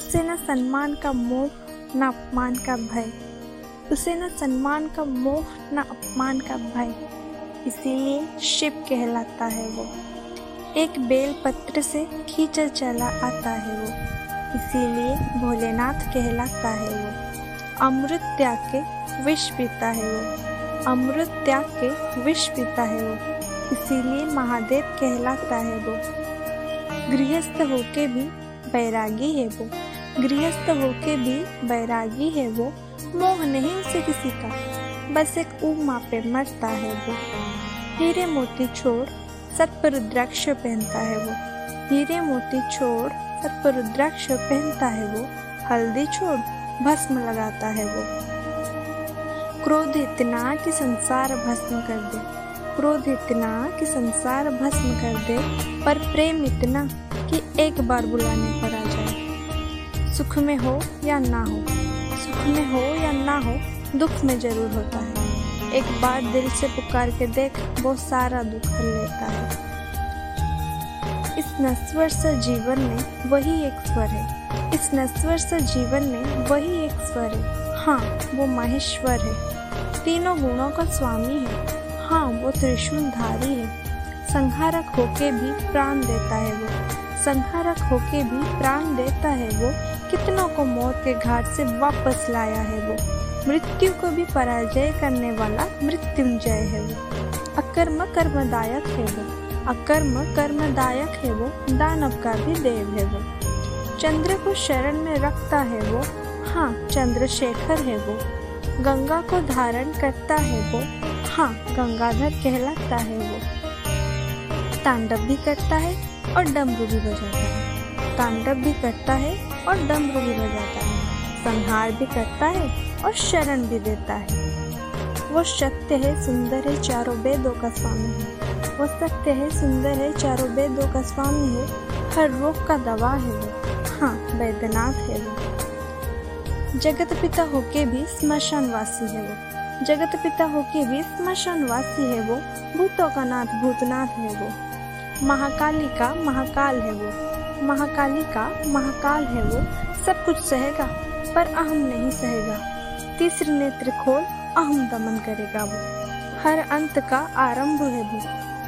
सम्मान का मोह, न अपमान का भय। उसे न सम्मान का मोह, न अपमान का भय। इसीलिए शिव कहलाता है वो। एक बेल पत्र से खींचा चला आता है वो। इसीलिए भोलेनाथ कहलाता है वो। अमृत त्याग के विष पीता है वो। अमृत त्याग के विष पीता है वो। इसीलिए महादेव कहलाता है वो। गृहस्थ होके भी बैरागी है वो। गृहस्थ होके भी बैरागी है वो, मोह नहीं उसे किसी का। बस एक उमा पे मरता है वो। हीरे मोती छोड़ सत पर रुद्राक्ष पहनता है वो। हीरे मोती छोड़ सत पर रुद्राक्ष पहनता है वो। हल्दी छोड़ भस्म लगाता है वो। क्रोध इतना कि संसार भस्म कर दे। क्रोध इतना कि संसार भस्म कर दे। पर प्रेम इतना कि एक बार बुलाने पर आ सुख में हो या ना हो, सुख में हो या ना हो, दुख में ज़रूर होता है। एक बार दिल से पुकार के देख, वो सारा दुख हल लेता है। इस नस्वर से जीवन में वही एक स्वर है। इस नस्वर से जीवन में वही एक स्वर है। हाँ वो महेश्वर है। तीनों गुणों का स्वामी है। हाँ वो त्रिशूलधारी है। संहारक होके भी प्राण देता है वो। संहारक होके भी प्राण देता है वो कितनों को मौत के घाट से वापस लाया है वो मृत्यु को भी पराजय करने वाला मृत्युंजय है वो अकर्म कर्मदायक है वो अकर्म कर्मदायक है वो दानव का भी देव है वो चंद्र को शरण में रखता है वो हाँ चंद्रशेखर है वो गंगा को धारण करता है वो हाँ गंगाधर कहलाता है वो तांडव भी करता है और डमरू भी बजाता है। तांडव भी करता है और डमरू भी बजाता है। संहार भी करता है और शरण भी देता है। वो सत्य है, सुंदर है, चारों वेदों का स्वामी है। वो सत्य है, सुंदर है, चारों वेदों का स्वामी है। हर रोग का दवा है वो। हाँ वैद्यनाथ है वो। जगत पिता होके भी स्मशान वासी है वो। जगत पिता होके भी स्मशान वासी है वो। भूतों का नाथ, भूतनाथ है वो। महाकाली का महाकाल है वो। महाकाली का महाकाल है वो। सब कुछ सहेगा, पर अहम नहीं सहेगा। तीसरे नेत्र खोल, अहम दमन करेगा वो। हर अंत का आरंभ है वो।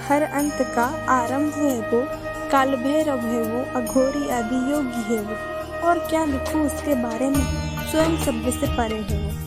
हर अंत का आरंभ है वो। काल भैरव है वो, अघोरी आदि योगी है वो। और क्या लिखूं उसके बारे में? स्वयं शब्द से परे है वो।